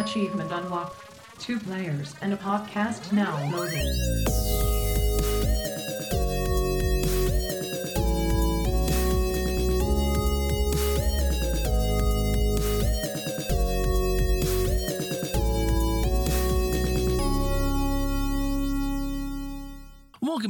Achievement unlocked. Two players and a podcast now loading.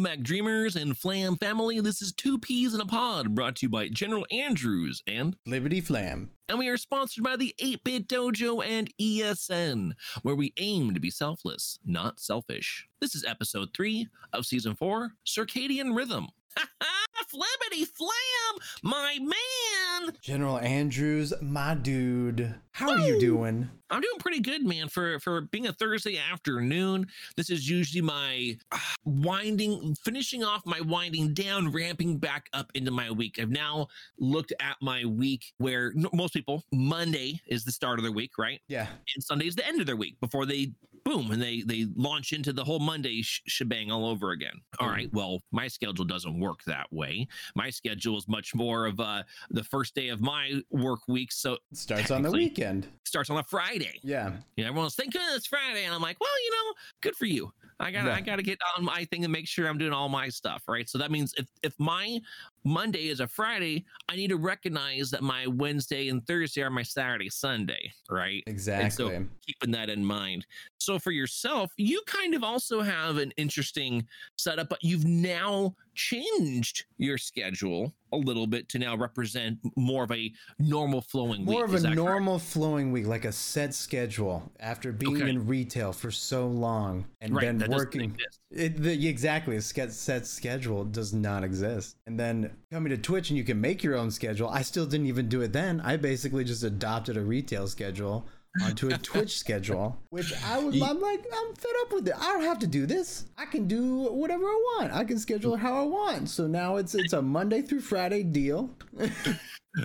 Welcome back, dreamers and flam family. This is Two Peas in a Pod, brought to you by General Andrews and Liberty Flam. and we are sponsored by the 8-Bit Dojo and ESN, where we aim to be selfless, not selfish. This is episode three of season four, Circadian Rhythm. Flibbity flam, my man. General Andrews, my dude. How are you doing? I'm doing pretty good, man. For for being a Thursday afternoon, this is usually my ah, winding, finishing off my winding down, ramping back up into my week. I've now looked at my week where most people Monday is the start of their week, right? Yeah. And Sunday is the end of their week before they boom and they they launch into the whole Monday sh- shebang all over again. All Mhm. right, well, my schedule doesn't work that way. My schedule is much more of uh the first day of my work week, so starts on the weekend. starts on a Friday. Yeah. You know, everyone's thinking it's Friday, and I'm like, well, you know, good for you. I gotta, I gotta get on my thing and make sure I'm doing all my stuff, right? So that means if if my Monday is a Friday, I need to recognize that my Wednesday and Thursday are my Saturday, Sunday, right? Exactly. So Keeping that in mind. So for yourself, you kind of also have an interesting setup, but you've now changed your schedule a little bit to now represent more of a normal flowing week. More week. of Is a that correct? normal flowing week, like a set schedule after being Okay. in retail for so long and right, then working. It, the, exactly, a set schedule does not exist. And then coming to Twitch and you can make your own schedule. I still didn't even do it then. I basically just adopted a retail schedule onto a Twitch schedule, which I was, Ye- I'm like, I'm fed up with it. I don't have to do this. I can do whatever I want. I can schedule it how I want. So now it's it's a Monday through Friday deal.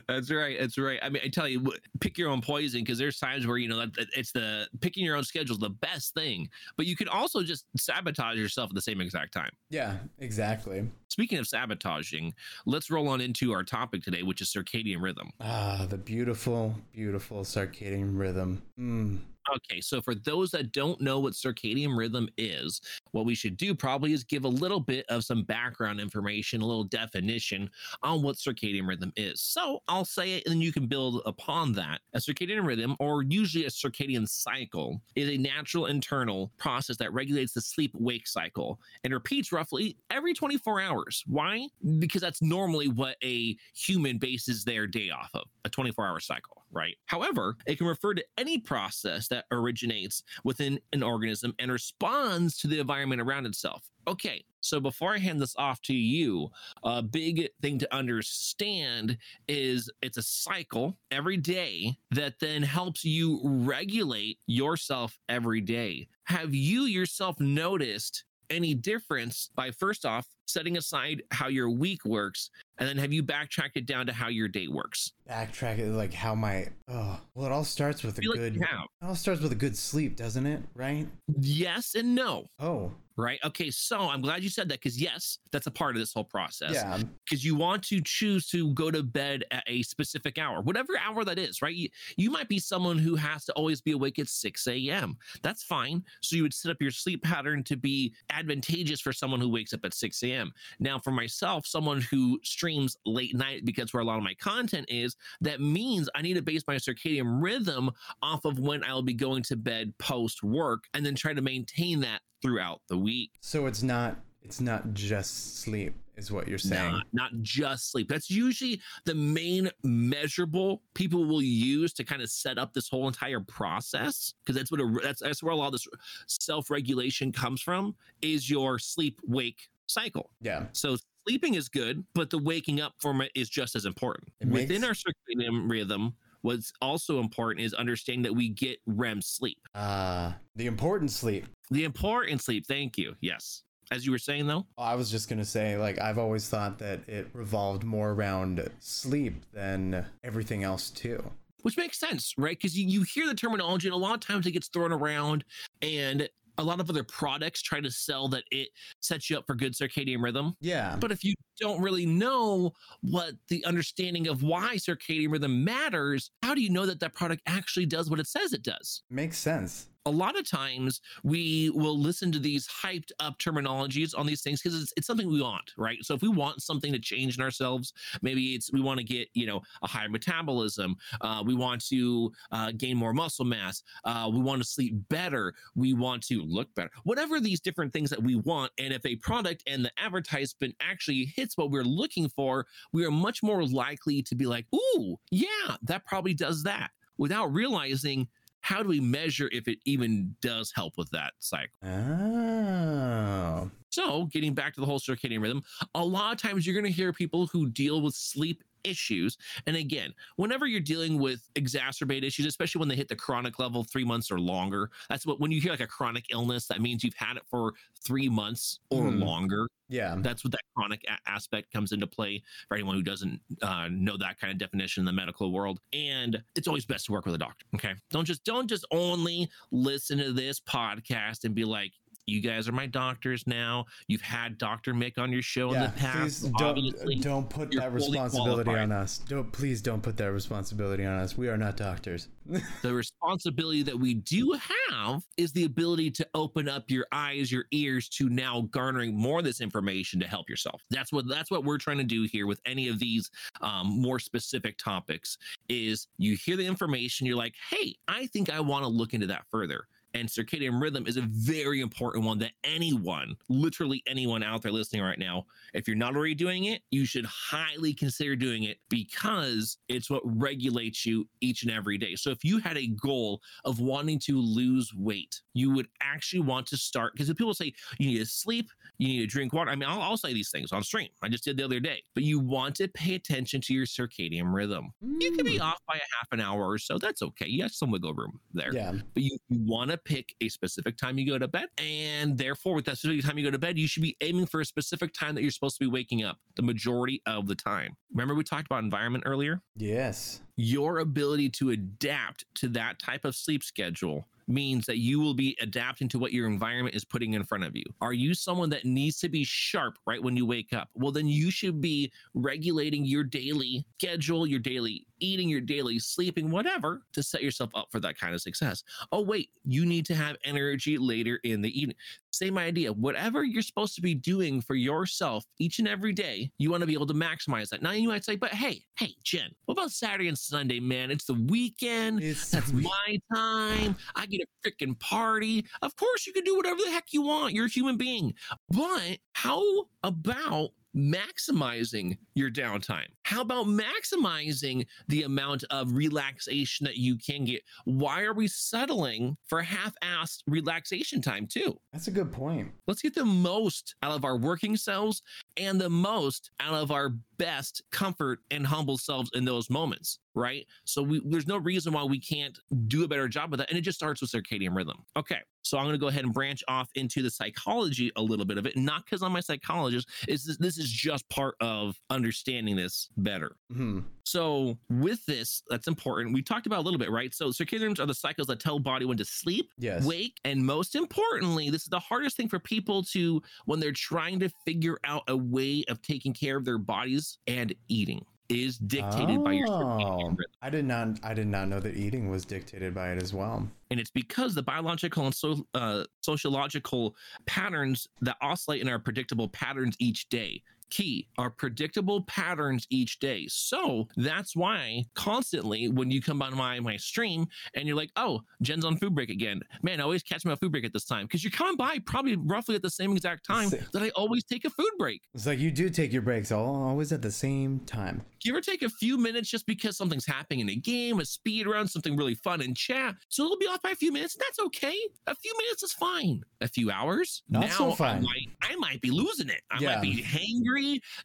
That's right. That's right. I mean, I tell you, pick your own poison because there's times where you know it's the picking your own schedule is the best thing, but you can also just sabotage yourself at the same exact time. Yeah, exactly. Speaking of sabotaging, let's roll on into our topic today, which is circadian rhythm. Ah, the beautiful, beautiful circadian rhythm. Mm. Okay, so for those that don't know what circadian rhythm is, what we should do probably is give a little bit of some background information, a little definition on what circadian rhythm is. So I'll say it and then you can build upon that. A circadian rhythm, or usually a circadian cycle, is a natural internal process that regulates the sleep wake cycle and repeats roughly every 24 hours. Why? Because that's normally what a human bases their day off of a 24 hour cycle, right? However, it can refer to any process that originates within an organism and responds to the environment around itself. Okay, so before I hand this off to you, a big thing to understand is it's a cycle every day that then helps you regulate yourself every day. Have you yourself noticed any difference by first off setting aside how your week works and then have you backtracked it down to how your day works Backtrack it like how my oh well it all starts with a like good it all starts with a good sleep, doesn't it? Right? yes and no Oh, right okay so i'm glad you said that because yes that's a part of this whole process yeah. because you want to choose to go to bed at a specific hour, whatever hour that is, right? You, you might be someone who has to always be awake at 6 a.m. That's fine. So you would set up your sleep pattern to be advantageous for someone who wakes up at 6 a.m. Now, for myself, someone who streams late night because where a lot of my content is, that means I need to base my circadian rhythm off of when I'll be going to bed post work and then try to maintain that throughout the week. So it's not it's not just sleep, is what you're saying. Not, not just sleep. That's usually the main measurable people will use to kind of set up this whole entire process because that's what a, that's that's where a lot of this self-regulation comes from is your sleep wake cycle. Yeah. So sleeping is good, but the waking up from it is just as important. It Within makes- our circadian rhythm, what's also important is understanding that we get REM sleep. Uh the important sleep. The important sleep, thank you. Yes. As you were saying though, I was just gonna say, like, I've always thought that it revolved more around sleep than everything else too. which makes sense, right? Because you, you hear the terminology and a lot of times it gets thrown around and a lot of other products try to sell that it sets you up for good circadian rhythm. Yeah. But if you don't really know what the understanding of why circadian rhythm matters, how do you know that that product actually does what it says it does? Makes sense. A lot of times we will listen to these hyped up terminologies on these things because it's, it's something we want right? So if we want something to change in ourselves maybe it's we want to get you know a higher metabolism uh, we want to uh, gain more muscle mass uh, we want to sleep better we want to look better whatever these different things that we want and if a product and the advertisement actually hits what we're looking for we are much more likely to be like ooh yeah that probably does that without realizing how do we measure if it even does help with that cycle? Oh. So, getting back to the whole circadian rhythm, a lot of times you're going to hear people who deal with sleep issues. And again, whenever you're dealing with exacerbated issues, especially when they hit the chronic level three months or longer, that's what when you hear like a chronic illness, that means you've had it for three months or Hmm. longer. Yeah. That's what that chronic a- aspect comes into play for anyone who doesn't uh, know that kind of definition in the medical world. And it's always best to work with a doctor. Okay, don't just don't just only listen to this podcast and be like. You guys are my doctors now. You've had Dr. Mick on your show in the past. please don't don't put that responsibility on us. Don't please don't put that responsibility on us. We are not doctors. the responsibility that we do have is the ability to open up your eyes your ears to now garnering more of this information to help yourself that's what that's what we're trying to do here with any of these um, more specific topics is you hear the information you're like hey i think i want to look into that further and circadian rhythm is a very important one that anyone, literally anyone out there listening right now, if you're not already doing it, you should highly consider doing it because it's what regulates you each and every day. So if you had a goal of wanting to lose weight, you would actually want to start because people say you need to sleep, you need to drink water. I mean, I'll, I'll say these things on stream. I just did the other day, but you want to pay attention to your circadian rhythm. You can be Mm. off by a half an hour or so. That's okay. You have some wiggle room there Yeah. but you, you want to pick a specific time you go to bed. And therefore, with that specific time you go to bed, you should be aiming for a specific time that you're supposed to be waking up the majority of the time. Remember, we talked about environment earlier? Yes. Your ability to adapt to that type of sleep schedule means that you will be adapting to what your environment is putting in front of you. Are you someone that needs to be sharp right when you wake up? Well, then you should be regulating your daily schedule, your daily eating, your daily sleeping, whatever, to set yourself up for that kind of success. Oh, wait, you need to have energy later in the evening. Same idea. Whatever you're supposed to be doing for yourself each and every day, you want to be able to maximize that. Now you might say, but hey, hey, Jen, what about Saturday and Sunday, man? It's the weekend. It's That's my time. I get a freaking party. Of course, you can do whatever the heck you want. You're a human being. But how about maximizing your downtime? How about maximizing the amount of relaxation that you can get? Why are we settling for half-assed relaxation time too? That's a good point. Let's get the most out of our working selves and the most out of our best comfort and humble selves in those moments, right? So we, there's no reason why we can't do a better job with that. And it just starts with circadian rhythm. Okay. So I'm going to go ahead and branch off into the psychology a little bit of it, not because I'm a psychologist. Is this, this is just part of understanding this better. Hmm. So with this, that's important. We talked about a little bit, right? So circadians are the cycles that tell body when to sleep, Yes. wake, and most importantly, this is the hardest thing for people to when they're trying to figure out a way of taking care of their bodies and eating is dictated by your circadian Oh, rhythm. I did not. I did not know that eating was dictated by it as well. And it's because the biological and so, uh, sociological patterns that oscillate in our predictable patterns each day. Key are predictable patterns each day. So that's why constantly when you come on my my stream and you're like, oh, Jen's on food break again. Man, I always catch me on food break at this time because you're coming by probably roughly at the same exact time that I always take a food break. It's like you do take your breaks all always at the same time. Give or take a few minutes just because something's happening in a game, a speed run, something really fun in chat. So it'll be off by a few minutes. and That's okay. A few minutes is fine. A few hours, Not now so I fine. might, I might be losing it. I Yeah. might be hangry.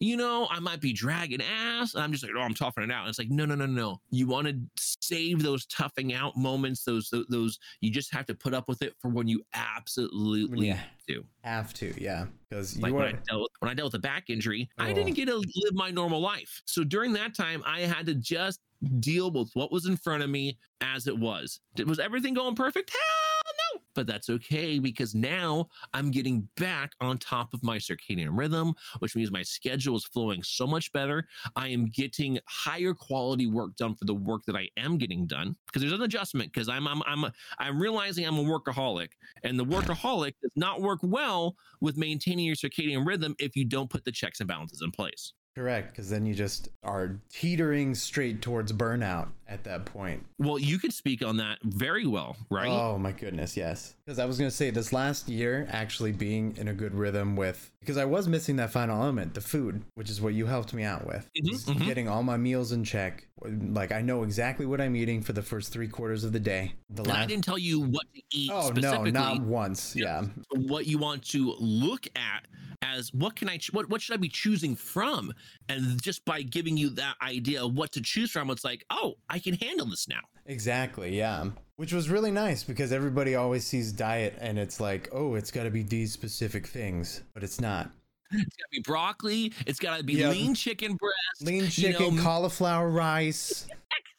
You know, I might be dragging ass. And I'm just like, oh, I'm toughing it out. And it's like, no, no, no, no. You want to save those toughing out moments. Those, those, those. You just have to put up with it for when you absolutely Yeah. do. Have to, yeah, because Like when. I dealt with, when I dealt with a back injury, I Oh. didn't get to live my normal life. So during that time, I had to just deal with what was in front of me as it was. Did- Was everything going perfect? Hell no. but that's okay because now I'm getting back on top of my circadian rhythm, which means my schedule is flowing so much better. I am getting higher quality work done for the work that I am getting done because there's an adjustment because I'm I'm I'm I'm realizing I'm a workaholic and the workaholic does not work well with maintaining your circadian rhythm if you don't put the checks and balances in place. Correct, because then you just are teetering straight towards burnout at that point. Well, you could speak on that very well, right? Oh my goodness, yes. Because I was gonna say this last year actually being in a good rhythm with because I was missing that final element, the food, which is what you helped me out with. Mhm, Is mhm. Getting all my meals in check. Like I know exactly what I'm eating for the first three quarters of the day. The and I didn't tell you what to eat Oh no, not once. Yeah. what you want to look at as what can I ch- what what should I be choosing from? And just by giving you that idea of what to choose from, it's like, oh, I can handle this now. Exactly, yeah. Which was really nice because everybody always sees diet and it's like, oh, it's got to be these specific things, but it's not. It's got to be broccoli. It's got to be Yep. lean chicken breast. Lean you chicken, know, cauliflower rice.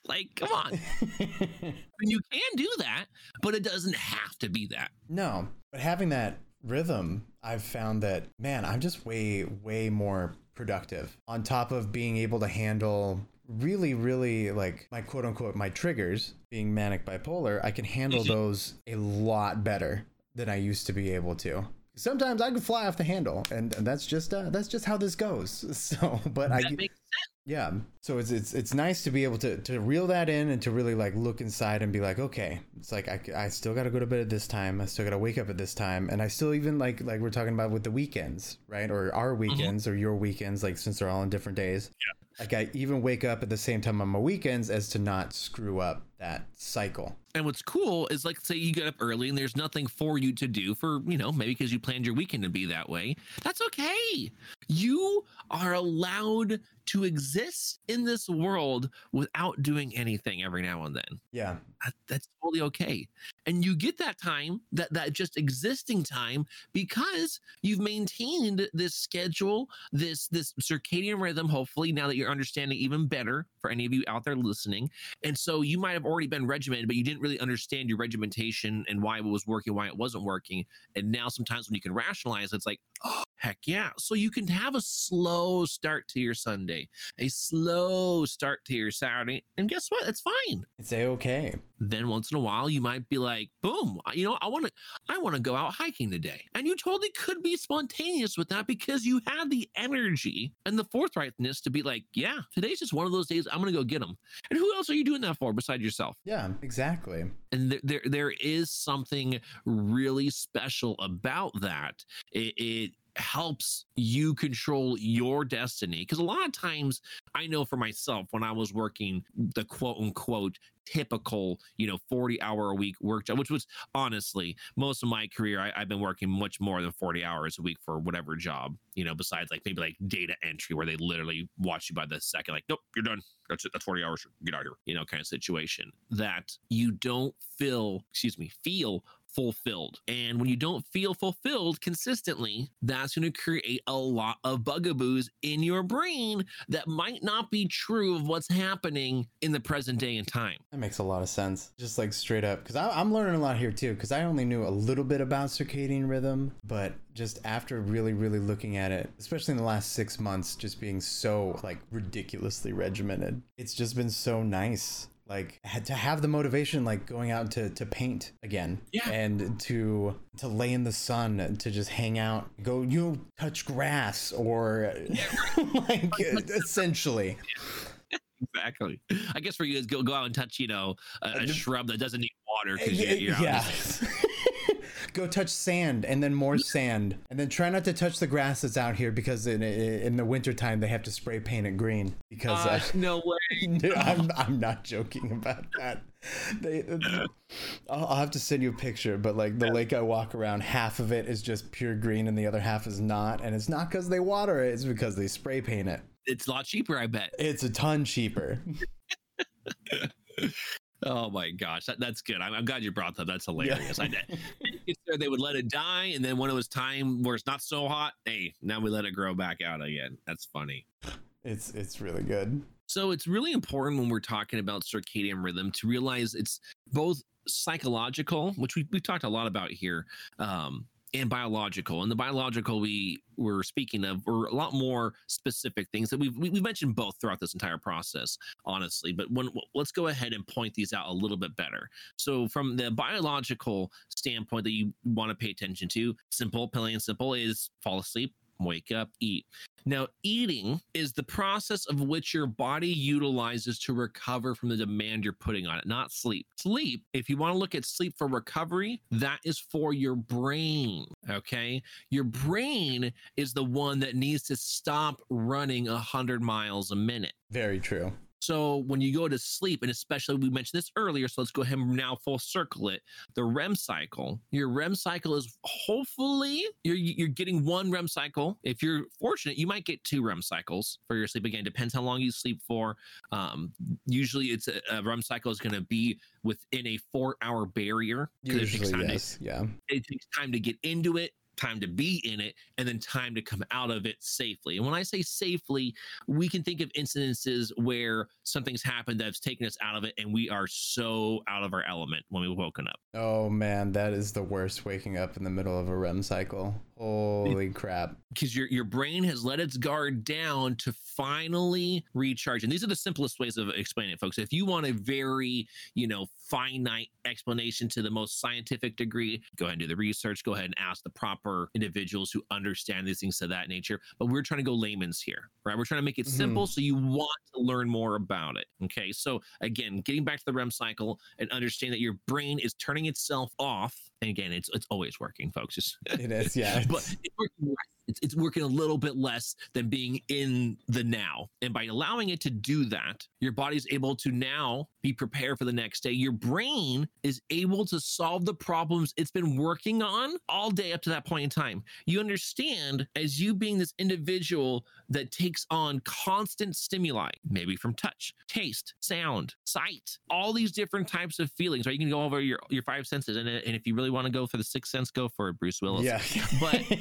Like, come on. And you can do that, but it doesn't have to be that. no, but having that rhythm, I've found that, man, I'm just way, way more productive on top of being able to handle really, really like my quote unquote, my triggers being manic bipolar. I can handle Mhm. those a lot better than I used to be able to. Sometimes I can fly off the handle, and, and that's just uh, that's just how this goes. So, but I That makes yeah. So it's it's it's nice to be able to to reel that in and to really like look inside and be like, okay, it's like I, I still got to go to bed at this time. I still got to wake up at this time, and I still even like like we're talking about with the weekends, right? Or our mm-hmm. weekends or your weekends, like since they're all on different days. Yeah. Like I even wake up at the same time on my weekends as to not screw up that cycle. And what's cool is like, say you get up early and there's nothing for you to do for, you know, maybe because you planned your weekend to be that way. That's okay. You are allowed to exist in this world without doing anything every now and then. Yeah. That, that's totally okay. And you get that time, that that just existing time, because you've maintained this schedule, this this circadian rhythm. Hopefully, now that you're understanding even better for any of you out there listening, and so you might have already been regimented, but you didn't really understand your regimentation and why it was working, why it wasn't working. And now sometimes when you can rationalize, it's like, oh, heck yeah. So you can have a slow start to your Sunday, a slow start to your Saturday, and guess what? It's fine It's a okay. then once in a while you might be like boom you know i want to i want to go out hiking today and you totally could be spontaneous with that because you have the energy and the forthrightness to be like yeah today's just one of those days i'm gonna go get them and who else are you doing that for besides yourself Yeah, exactly. and there, there there is something really special about that it, it helps you control your destiny. Because a lot of times i know for myself when i was working the quote unquote typical you know 40 hour a week work job which was honestly most of my career I, i've been working much more than 40 hours a week for whatever job you know besides like maybe like data entry where they literally watch you by the second like nope you're done. That's it. That's 40 hours. Get out of here. You know kind of situation that you don't feel excuse me feel fulfilled. And when you don't feel fulfilled consistently, that's going to create a lot of bugaboos in your brain that might not be true of what's happening in the present day and time. That makes a lot of sense. Just like straight up, because I'm learning a lot here too. Because I only knew a little bit about circadian rhythm, but just after really, really looking at it, especially in the last six months, just being so like ridiculously regimented, it's just been so nice. Like had to have the motivation, like going out to to paint again, Yeah. and to to lay in the sun, to just hang out, go you know, touch grass, or like essentially. Exactly. I guess for you is go go out and touch, you know, a, a Uh, shrub that doesn't need water because you're, you're out yeah. Go touch sand and then more sand. And then try not to touch the grass that's out here because in in the wintertime they have to spray paint it green because Uh, uh, no way. I'm I'm not joking about that. They, I'll, I'll have to send you a picture, but like the lake I walk around, half of it is just pure green and the other half is not, and it's not because they water it; it's because they spray paint it. It's a lot cheaper, I bet. It's a ton cheaper. Oh my gosh, that, that's good. I'm, I'm glad you brought that. That's hilarious. I did. It's there they would let it die, and then when it was time where it's not so hot, hey, now we let it grow back out again. That's funny. It's it's really good. So it's really important when we're talking about circadian rhythm to realize it's both psychological, which we, we've talked a lot about here, um, and biological. And the biological we were speaking of were a lot more specific things that we've we- we've mentioned both throughout this entire process, honestly. But when let's go ahead and point these out a little bit better. So from the biological standpoint that you want to pay attention to, simple, plain and simple is fall asleep, wake up, eat. Now, eating is the process of which your body utilizes to recover from the demand you're putting on it, not sleep. Sleep, if you want to look at sleep for recovery, that is for your brain. Okay. Your brain is the one that needs to stop running 100 miles a minute. Very true. So when you go to sleep, and especially we mentioned this earlier, so let's go ahead and now full circle it. The REM cycle, your REM cycle is hopefully you're you're getting one REM cycle. If you're fortunate, you might get two REM cycles for your sleep. Again, depends how long you sleep for. Um, usually, it's a, a REM cycle is going to be within a four hour barrier. 'cause it Usually, time to- Yeah. it takes time to get into it time to be in it and then time to come out of it safely and when i say safely we can think of incidences where something's happened that's taken us out of it and we are so out of our element when we've woken up Oh man, that is the worst waking up in the middle of a REM cycle. Holy crap. because your your brain has let its guard down to finally recharge. And these are the simplest ways of explaining it, folks. If you want a very, you know, finite explanation to the most scientific degree, go ahead and do the research. Go ahead and ask the proper individuals who understand these things of that nature. But we're trying to go layman's here, right? We're trying to make it mm-hmm. simple so you want to learn more about it. Okay. So again, getting back to the REM cycle and understand that your brain is turning itself off. And again, it's it's always working, folks. Just It is, yeah. but it's working. It's, it's working a little bit less than being in the now. And by allowing it to do that, your body's able to now be prepared for the next day. Your brain is able to solve the problems it's been working on all day up to that point in time. You understand as you being this individual that takes on constant stimuli, maybe from touch, taste, sound, sight, all these different types of feelings, right? You can go over your, your five senses. And, and if you really want to go for the sixth sense, go for it, Bruce Willis yeah. but-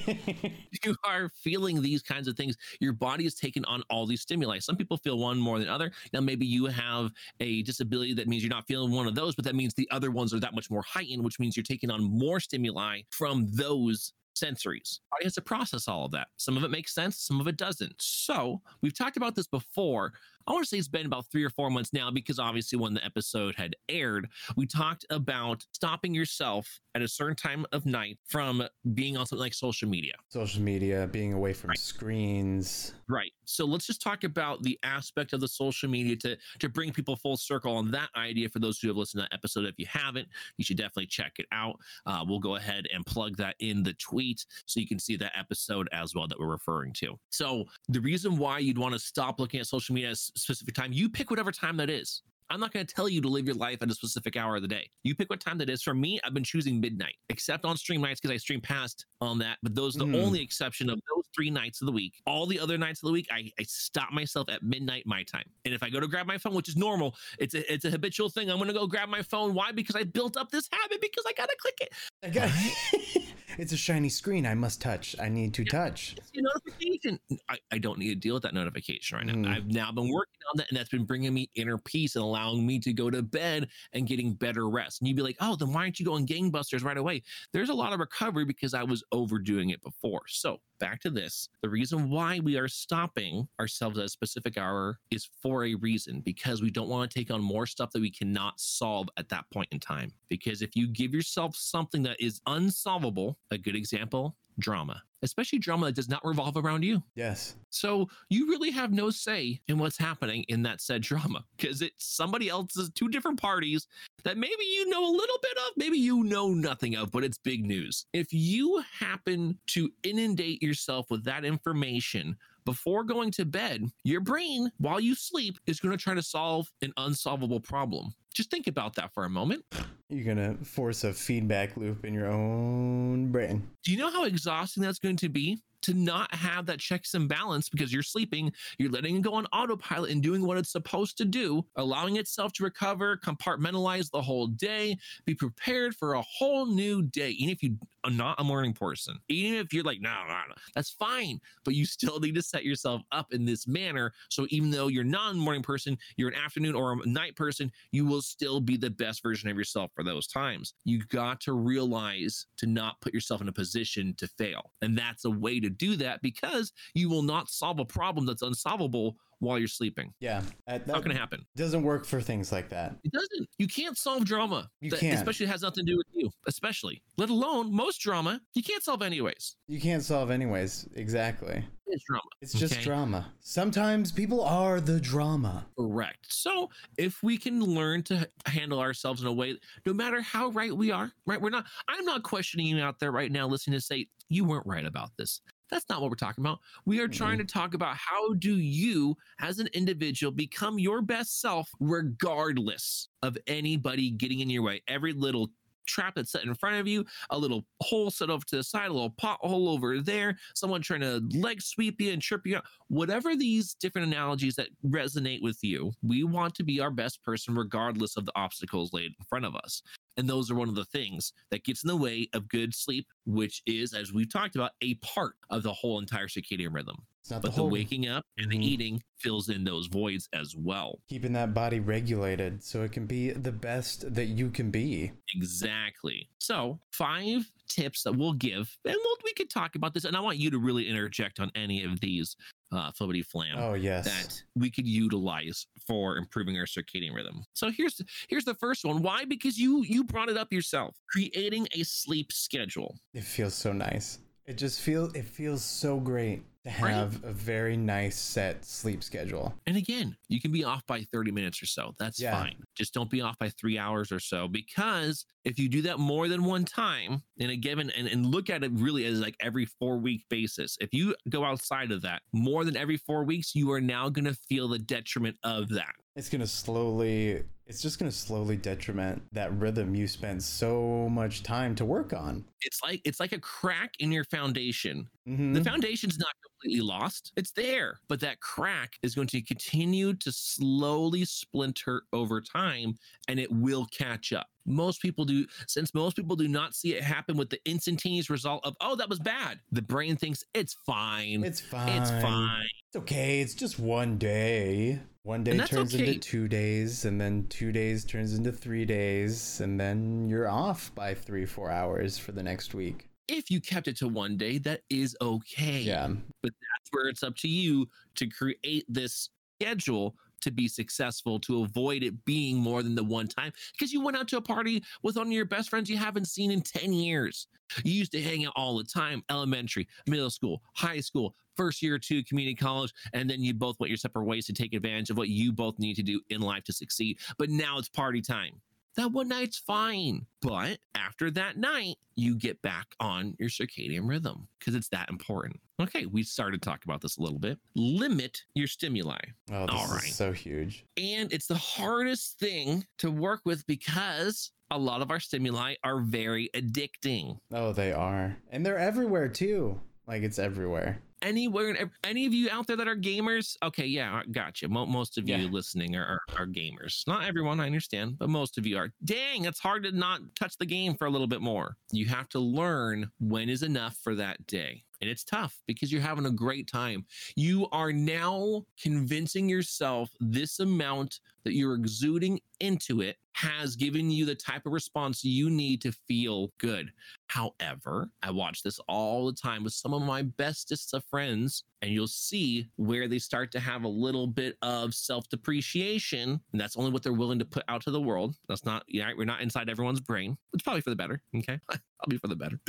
you are feeling these kinds of things, your body is taking on all these stimuli. Some people feel one more than other. Now, maybe you have a disability that means you're not feeling one of those, but that means the other ones are that much more heightened, which means you're taking on more stimuli from those sensories. Body has to process all of that. Some of it makes sense, some of it doesn't. So we've talked about this before. I want to say it's been about three or four months now because obviously when the episode had aired, we talked about stopping yourself at a certain time of night from being on something like social media. Social media, being away from Right. screens. Right. So let's just talk about the aspect of the social media to to bring people full circle on that idea. For those who have listened to that episode, if you haven't, you should definitely check it out. Uh, we'll go ahead and plug that in the tweet so you can see that episode as well that we're referring to. So the reason why you'd want to stop looking at social media at a s- specific time, you pick whatever time that is. I'm not going to tell you to live your life at a specific hour of the day. You pick what time that is. For me, I've been choosing midnight, except on stream nights because I stream past on that. But those are the Mm. only exception of those three nights of the week. All the other nights of the week, I, I stop myself at midnight my time. And if I go to grab my phone, which is normal, it's a it's a habitual thing. I'm going to go grab my phone. Why? Because I built up this habit because I got to click it. I got- it's a shiny screen. I must touch. I need to touch. It's a notification. I, I don't need to deal with that notification right now. Mm. I've now been working on that, and that's been bringing me inner peace and allowing me to go to bed and getting better rest. And you'd be like, oh, then why aren't you going gangbusters right away? There's a lot of recovery because I was overdoing it before. So back to this. The reason why we are stopping ourselves at a specific hour is for a reason because we don't want to take on more stuff that we cannot solve at that point in time. Because if you give yourself something that is unsolvable, a good example, drama, especially drama that does not revolve around you. Yes. So you really have no say in what's happening in that said drama because it's somebody else's two different parties that maybe you know a little bit of, maybe you know nothing of, but it's big news. If you happen to inundate yourself with that information before going to bed, your brain, while you sleep, is going to try to solve an unsolvable problem. Just think about that for a moment. You're going to force a feedback loop in your own brain. Do you know how exhausting that's going to be? To not have that checks and balance because you're sleeping, you're letting it go on autopilot and doing what it's supposed to do, allowing itself to recover, compartmentalize the whole day, be prepared for a whole new day. Even if you are not a morning person, even if you're like, no, no, no, that's fine, but you still need to set yourself up in this manner. So even though you're not a morning person, you're an afternoon or a night person, you will still be the best version of yourself for those times. You got to realize to not put yourself in a position to fail. And that's a way to do that because you will not solve a problem that's unsolvable while you're sleeping. Yeah, uh, that, Not going to happen. doesn't work for things like that. It doesn't. You can't solve drama. You can't. Especially has nothing to do with you. Especially, let alone most drama, you can't solve anyways. You can't solve anyways. Exactly. It's drama. It's just Okay? drama. Sometimes people are the drama. Correct. So if we can learn to handle ourselves in a way, no matter how right we are, right? We're not, I'm not questioning you out there right now listening to say, you weren't right about this. That's not what we're talking about. We are trying to talk about how do you, as an individual, become your best self, regardless of anybody getting in your way. Every little trap that's set in front of you, a little hole set off to the side, a little pothole over there, someone trying to leg sweep you and trip you out. Whatever these different analogies that resonate with you, we want to be our best person regardless of the obstacles laid in front of us. And those are one of the things that gets in the way of good sleep, which is, as we've talked about, a part of the whole entire circadian rhythm. It's not But the the waking up and the eating fills in those voids as well. keeping that body regulated so it can be the best that you can be. Exactly. So, five tips that we'll give, and we'll, we could talk about this. And I want you to really interject on any of these, uh, Flippity Flam. Oh yes. that we could utilize for improving our circadian rhythm. So here's here's the first one. Why? Because you you brought it up yourself. Creating a sleep schedule. It feels so nice. It just feels it feels so great to Right? have a very nice set sleep schedule. And again, you can be off by 30 minutes or so. That's Yeah. fine. Just don't be off by three hours or so. Because if you do that more than one time in a given and, and look at it really as like every four week basis, if you go outside of that more than every four weeks, you are now going to feel the detriment of that. It's going to slowly it's just going to slowly detriment that rhythm you spent so much time to work on. It's like it's like a crack in your foundation Mhm. The foundation's not completely lost. It's there, but that crack is going to continue to slowly splinter over time and it will catch up. Most people do, since most people do not see it happen with the instantaneous result of, oh, that was bad. The brain thinks it's fine. It's fine. It's fine. It's okay. It's just one day. One day turns okay. into two days, and then two days turns into three days, and then you're off by three, four hours for the next week. If you kept it to one day, that is okay. Yeah. But that's where it's up to you to create this schedule to be successful, to avoid it being more than the one time. Because you went out to a party with one of your best friends you haven't seen in 10 years. You used to hang out all the time, elementary, middle school, high school, first year or two, community college, and then you both went your separate ways to take advantage of what you both need to do in life to succeed. But now it's party time. That one night's fine. But after that night, you get back on your circadian rhythm because it's that important. Okay, we started talking about this a little bit. Limit your stimuli. Oh, this All is right. so huge. And it's the hardest thing to work with because a lot of our stimuli are very addicting. Oh, they are. And they're everywhere too. Like it's everywhere. Anywhere, and any of you out there that are gamers, okay, yeah, I gotcha. Mo- most of you Yeah. listening are, are, are gamers. Not everyone, I understand, but most of you are. Dang, it's hard to not touch the game for a little bit more. You have to learn when is enough for that day. And it's tough because you're having a great time. You are now convincing yourself this amount that you're exuding into it has given you the type of response you need to feel good. However, I watch this all the time with some of my bestest of friends, and you'll see where they start to have a little bit of self depreciation. And that's only what they're willing to put out to the world. That's not, yeah, we're not inside everyone's brain. It's probably for the better. Okay. I'll be for the better.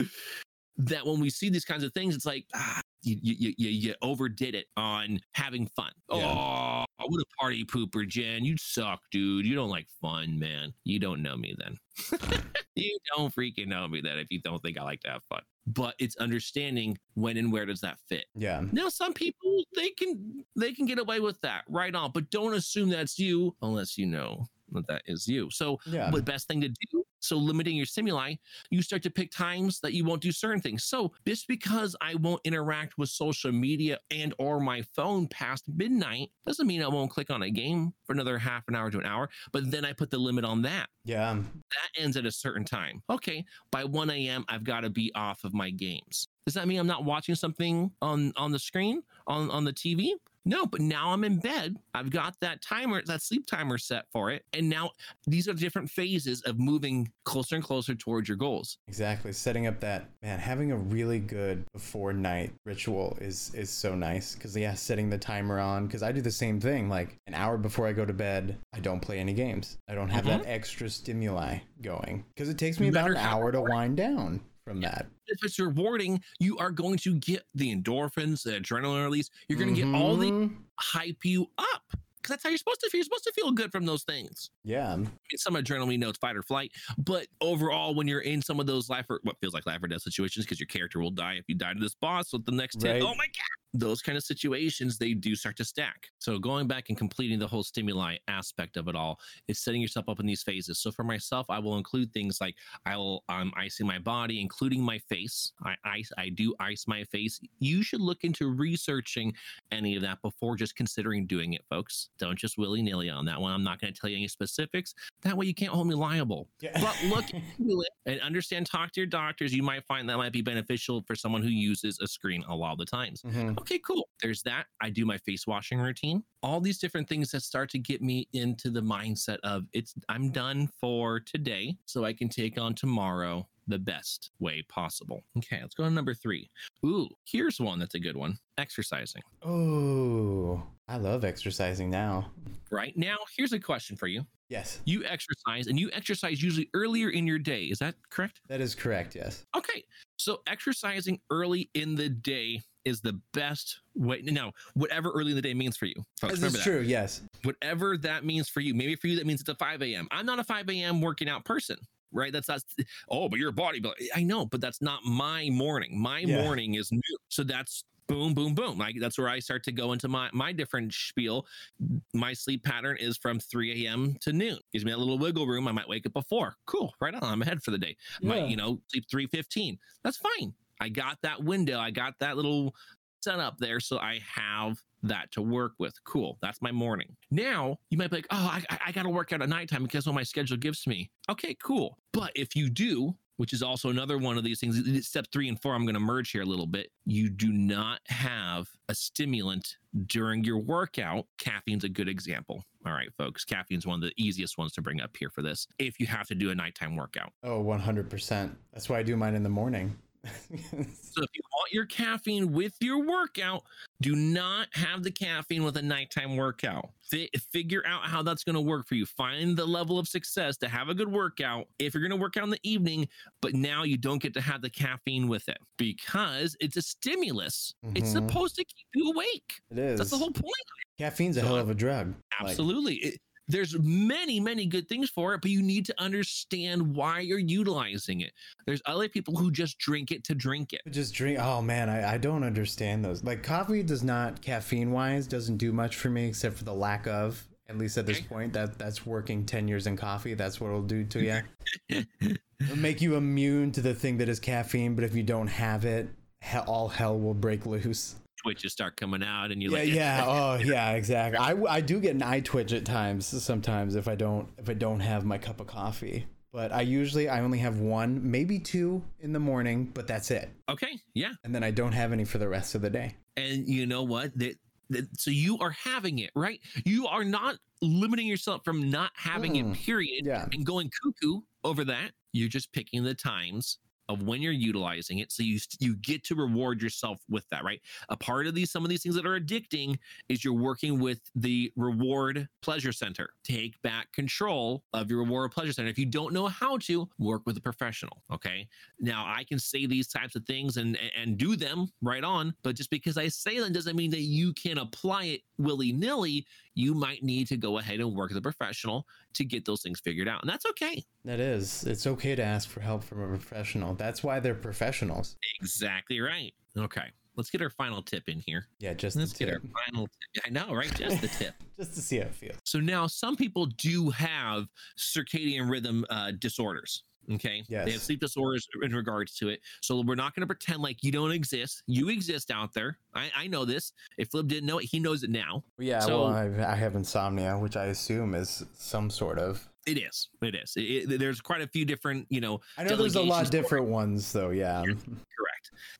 That when we see these kinds of things, it's like, ah, you, you, you, you overdid it on having fun. Yeah. Oh, what a party pooper, Jen. You suck, dude. You don't like fun, man. You don't know me then. you don't freaking know me then if you don't think I like to have fun. But it's understanding when and where does that fit. Yeah. Now, some people they can they can get away with that right on, but don't assume that's you unless you know that is you. So Yeah. the best thing to do So limiting your stimuli, you start to pick times that you won't do certain things. So just because I won't interact with social media and or my phone past midnight doesn't mean I won't click on a game for another half an hour to an hour. But then I put the limit on that. Yeah. That ends at a certain time. Okay, by 1 a.m. I've got to be off of my games. Does that mean I'm not watching something on on the screen on on the TV? No, but now I'm in bed. I've got that timer, that sleep timer set for it. And now these are different phases of moving closer and closer towards your goals. Exactly. Setting up that man, having a really good before night ritual is is so nice. Cause yeah, setting the timer on. Cause I do the same thing. Like an hour before I go to bed, I don't play any games. I don't have that mm-hmm. extra stimuli going. Cause it takes me about an hour to wind down from that. If it's rewarding, you are going to get the endorphins, the adrenaline release. You're going to get all the Mhm. hype you up. Because that's how you're supposed to feel. You're supposed to feel good from those things. Yeah. I mean, some adrenaline it's fight or flight, but overall, when you're in some of those life or what feels like life or death situations, because your character will die if you die to this boss with the next. Right. Oh my god! Those kind of situations they do start to stack. So going back and completing the whole stimuli aspect of it all is setting yourself up in these phases. So for myself, I will include things like I will um icing my body, including my face. I ice I do ice my face. You should look into researching any of that before just considering doing it, folks. Don't just willy nilly on that one. I'm not going to tell you any specifics. That way you can't hold me liable. Yeah. But look into it and understand, talk to your doctors. You might find that might be beneficial for someone who uses a screen a lot of the times. Mhm. Okay, cool. There's that. I do my face washing routine. All these different things that start to get me into the mindset of it's I'm done for today so I can take on tomorrow the best way possible. Okay, let's go to number 3. Ooh, here's one that's a good one. Exercising. Oh, I love exercising now. Right? Now, here's a question for you. Yes, You exercise and you exercise usually earlier in your day. Is that correct? that is correct. Yes. Okay. So exercising early in the day is the best way. Now, whatever early in the day means for you, folks, This is true. Yes. Whatever that means for you. Maybe for you that means it's a 5 a.m. I'm not a 5 a.m. working out person. Right, that's not. Oh, but you're a bodybuilder. I know, but that's not my morning. My Yeah. morning is new, so that's boom, boom, boom. Like that's where I start to go into my my different spiel. My sleep pattern is from 3 a.m. to noon. Gives me a little wiggle room. I might wake up before. Cool, right on. I'm ahead for the day might Yeah. you know sleep 315 that's fine i got that window i got that little setup there so i have that to work with. Cool that's my morning. Now you might be like oh i, I- I gotta work out at nighttime because what my schedule gives me. Okay cool but if you do which is also another one of these things step three and four i'm going to merge here a little bit you do not have a stimulant during your workout caffeine's a good example. All right folks caffeine's one of the easiest ones to bring up here for this if you have to do a nighttime workout. Oh, 100%. That's why I do mine in the morning. So if you want your caffeine with your workout, do not have the caffeine with a nighttime workout. Fi- figure out how that's going to work for you. Find the level of success to have a good workout. If you're going to work out in the evening, but now you don't get to have the caffeine with it because it's a stimulus. It's Mhm. supposed to keep you awake. it is. That's the whole point. Caffeine's a So hell of a drug. Like, Absolutely. It- there's many, many good things for it, but you need to understand why you're utilizing it. There's other people who just drink it to drink it. just drink. Oh man, I, I don't understand those. Like coffee does not caffeine wise doesn't do much for me except for the lack of. At least at this Okay. point, that that's working ten years in coffee. That's what it'll do to you. it'll make you immune to the thing that is caffeine. But if you don't have it, all hell will break loose. Twitches start coming out and you're yeah, like yeah, oh yeah, exactly. I, I do get an eye twitch at times. Sometimes if I don't if I don't have my cup of coffee. But I usually I only have one, maybe two in the morning, but that's it. okay yeah And then I don't have any for the rest of the day. and you know what that, that so you are having it right you are not limiting yourself from not having Mm, it period yeah. and going cuckoo over that you're just picking the times of when you're utilizing it so you you get to reward yourself with that right? A part of these some of these things that are addicting is you're working with the reward pleasure center. Take back control of your reward pleasure center. If you don't know how to work with a professional okay? Now I can say these types of things and and do them right on, but just because I say them doesn't mean that you can apply it willy nilly. You might need to go ahead and work with a professional to get those things figured out, and that's okay. That is. It's okay to ask for help from a professional. That's why they're professionals. Exactly right. Okay, let's get our final tip in here. Yeah, just Let's the get our final tip. I know, right? Just the tip. just to see how it feels. So now some people do have circadian rhythm uh, disorders. Okay. Yeah. They have sleep disorders in regards to it. So we're not going to pretend like you don't exist. You exist out there. I, I know this. If Flip didn't know it, he knows it now. Yeah, So- well, I, I have insomnia, which I assume is some sort of. It is. It is. It- it- there's quite a few different, you know, I know there's a lot different ones, though. Yeah. correct.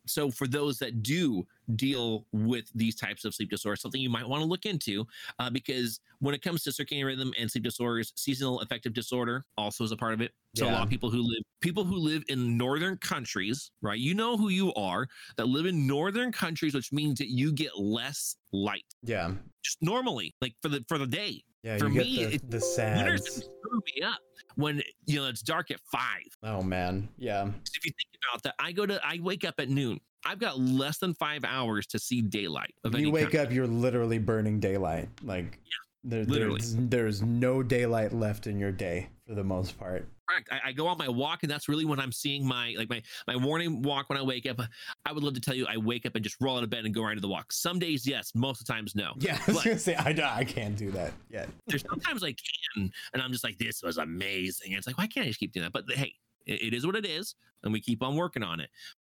So for those that do deal with these types of sleep disorders, something you might want to look into, uh, because when it comes to circadian rhythm and sleep disorders, seasonal affective disorder also is a part of it. So a lot of people who live people who live in northern countries, right? You know who you are that live in northern countries, which means that you get less light Yeah. just normally, like for the for the day. Yeah. For you get me, the, it- the sads. screw me up when you know it's dark at five. Oh man. Yeah. if you think about that, I go to I wake up at noon. I've got less than five hours to see daylight. When you wake kind. up, you're literally burning daylight. Like. There, literally. there's, there's no daylight left in your day for the most part. Correct. I, I go on my walk, and that's really when I'm seeing my like my my morning walk when I wake up. I would love to tell you I wake up and just roll out of bed and go right to the walk. Some days, yes. Most of the times, no. Yeah, I was But- gonna say I, I can't do that yet. There's sometimes I can, and I'm just like, this was amazing. It's like, why can't I just keep doing that? But hey, it, it is what it is, and we keep on working on it.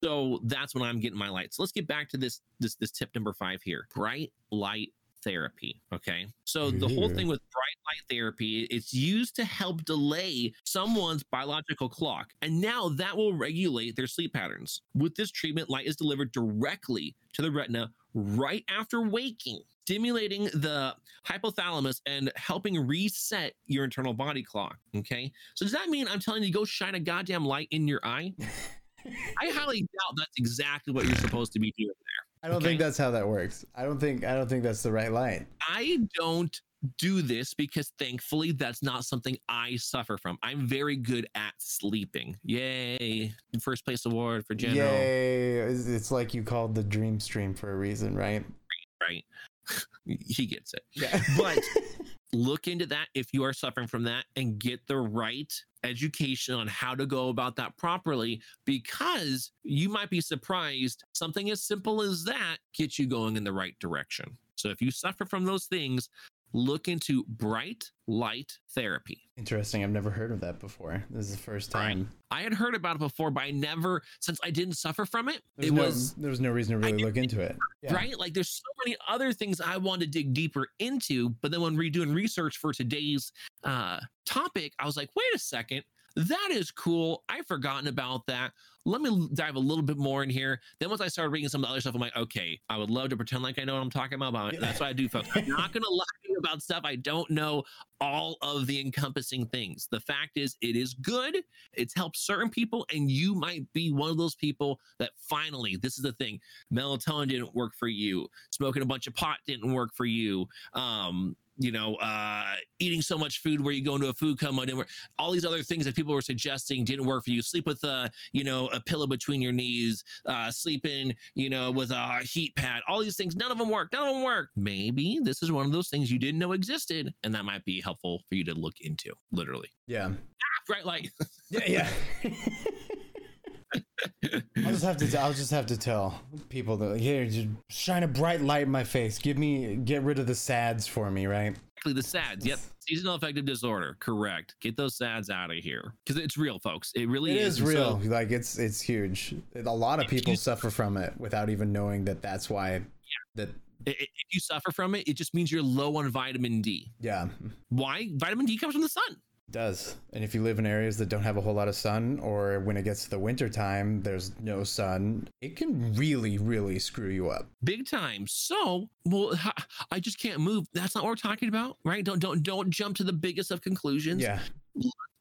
So that's when I'm getting my light. So let's get back to this this this tip number five here: bright light therapy. Okay, so the whole thing with bright light therapy, it's used to help delay someone's biological clock, and now that will regulate their sleep patterns. With this treatment, light is delivered directly to the retina right after waking, stimulating the hypothalamus and helping reset your internal body clock. Okay. So does that mean I'm telling you to go shine a goddamn light in your eye? I highly doubt that's exactly what you're supposed to be doing there. I don't think that's how that works. I don't think I don't think that's the right line. I don't do this because thankfully that's not something I suffer from. I'm very good at sleeping. Yay. First place award for general. Yay! It's, it's like you called the dream stream for a reason, right? Right. he gets it. Yeah. But look into that if you are suffering from that and get the right education on how to go about that properly because you might be surprised something as simple as that gets you going in the right direction. So if you suffer from those things, look into bright light therapy. Interesting. I've never heard of that before. This is the first Right. time. I had heard about it before, but I never, since I didn't suffer from it, There's it no, was there was no reason to really look into it. Yeah. right? Like there's so many other things I want to dig deeper into, but then when we're doing research for today's uh, topic, I was like, wait a second, that is cool. I've forgotten about that. Let me dive a little bit more in here. Then once I started reading some of the other stuff, I'm like, okay, I would love to pretend like I know what I'm talking about. That's what I do, folks. I'm not going to lie about stuff I don't know all of the encompassing things. The fact is, it is good. It's helped certain people, and you might be one of those people that finally, this is the thing melatonin didn't work for you smoking a bunch of pot didn't work for you um you know uh eating so much food where you go into a food coma didn't work all these other things that people were suggesting didn't work for you sleep with a you know a pillow between your knees uh sleeping you know with a heat pad all these things none of them work none of them work maybe this is one of those things you didn't know existed and that might be helpful for you to look into literally Yeah. right like Yeah. Yeah. I'll just have to. I'll just have to tell people that here, just shine a bright light in my face. Give me, get rid of the sads for me, right? Exactly, the SADS. Yep. Seasonal affective disorder. Correct. Get those SADS out of here. Because it's real, folks. It really It is. is And so- real. like it's it's huge. A lot of people you- suffer from it without even knowing that that's why. That i- i- if you suffer from it, it just means you're low on vitamin D. yeah, Why? Vitamin D comes from the sun. Does. And if you live in areas that don't have a whole lot of sun, or when it gets to the winter time, there's no sun, it can really, really screw you up. Big time. So, well, I just can't move. That's not what we're talking about, right? Don't don't don't jump to the biggest of conclusions. Yeah,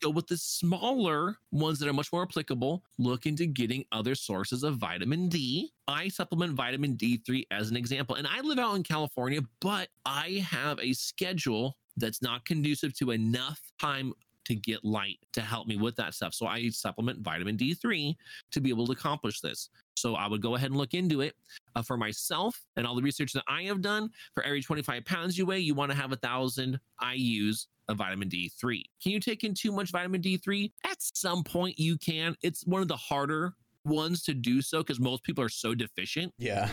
Go with the smaller ones that are much more applicable. Look into getting other sources of vitamin D. I supplement vitamin D3 as an example. And I live out in California, but I have a schedule that's not conducive to enough time to get light to help me with that stuff. So I supplement vitamin D3 to be able to accomplish this. So I would go ahead and look into it uh, for myself and all the research that I have done. For every 25 pounds you weigh, you want to have a thousand IU's of vitamin D3. Can you take in too much vitamin D3? At some point, you can. It's one of the harder ones to do so because most people are so deficient yeah,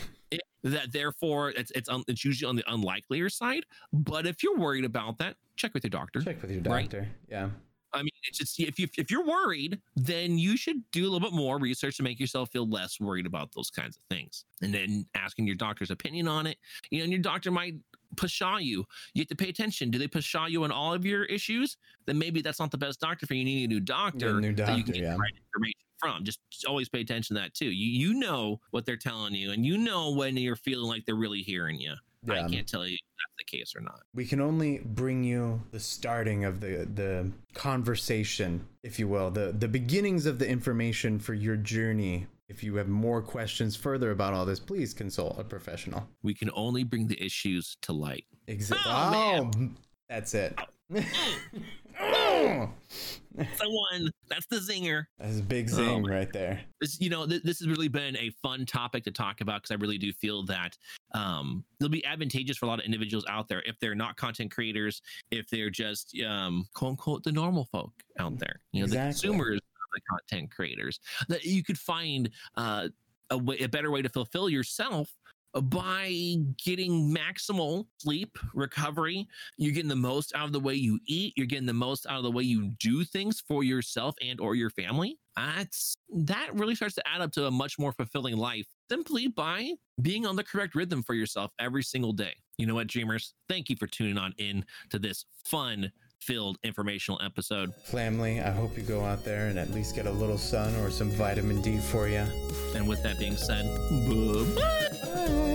that therefore it's it's un, it's usually on the unlikelier side. But if you're worried about that, check with your doctor. check with your Right. doctor. Yeah, I mean, it's just if you if you're worried, then you should do a little bit more research to make yourself feel less worried about those kinds of things. And then asking your doctor's opinion on it. You know, and your doctor might pshaw you. You have to pay attention. Do they pshaw you on all of your issues? Then maybe that's not the best doctor for you. You need a new doctor, new that you can get yeah. the right information from. Just always pay attention to that too. You you know what they're telling you, and you know when you're feeling like they're really hearing you. I can't tell you if that's the case or not. we can only bring you the starting of the the conversation if you will the the beginnings of the information for your journey if you have more questions further about all this please consult a professional We can only bring the issues to light. Exactly. Oh, oh, that's it That's the one. That's the zinger. that's a big Oh, zing my right there this you know th- this has really been a fun topic to talk about because i really do feel that um it'll be advantageous for a lot of individuals out there if they're not content creators if they're just um quote unquote the normal folk out there you know the consumers of the content creators that you could find uh a, way, a better way to fulfill yourself by getting maximal sleep recovery. You're getting the most out of the way you eat. You're getting the most out of the way you do things for yourself and or your family. That's that really starts to add up to a much more fulfilling life simply by being on the correct rhythm for yourself every single day. You know what dreamers? Thank you for tuning on in to this fun filled informational episode family i hope you go out there and at least get a little sun or some vitamin d for you and with that being said bye Bye.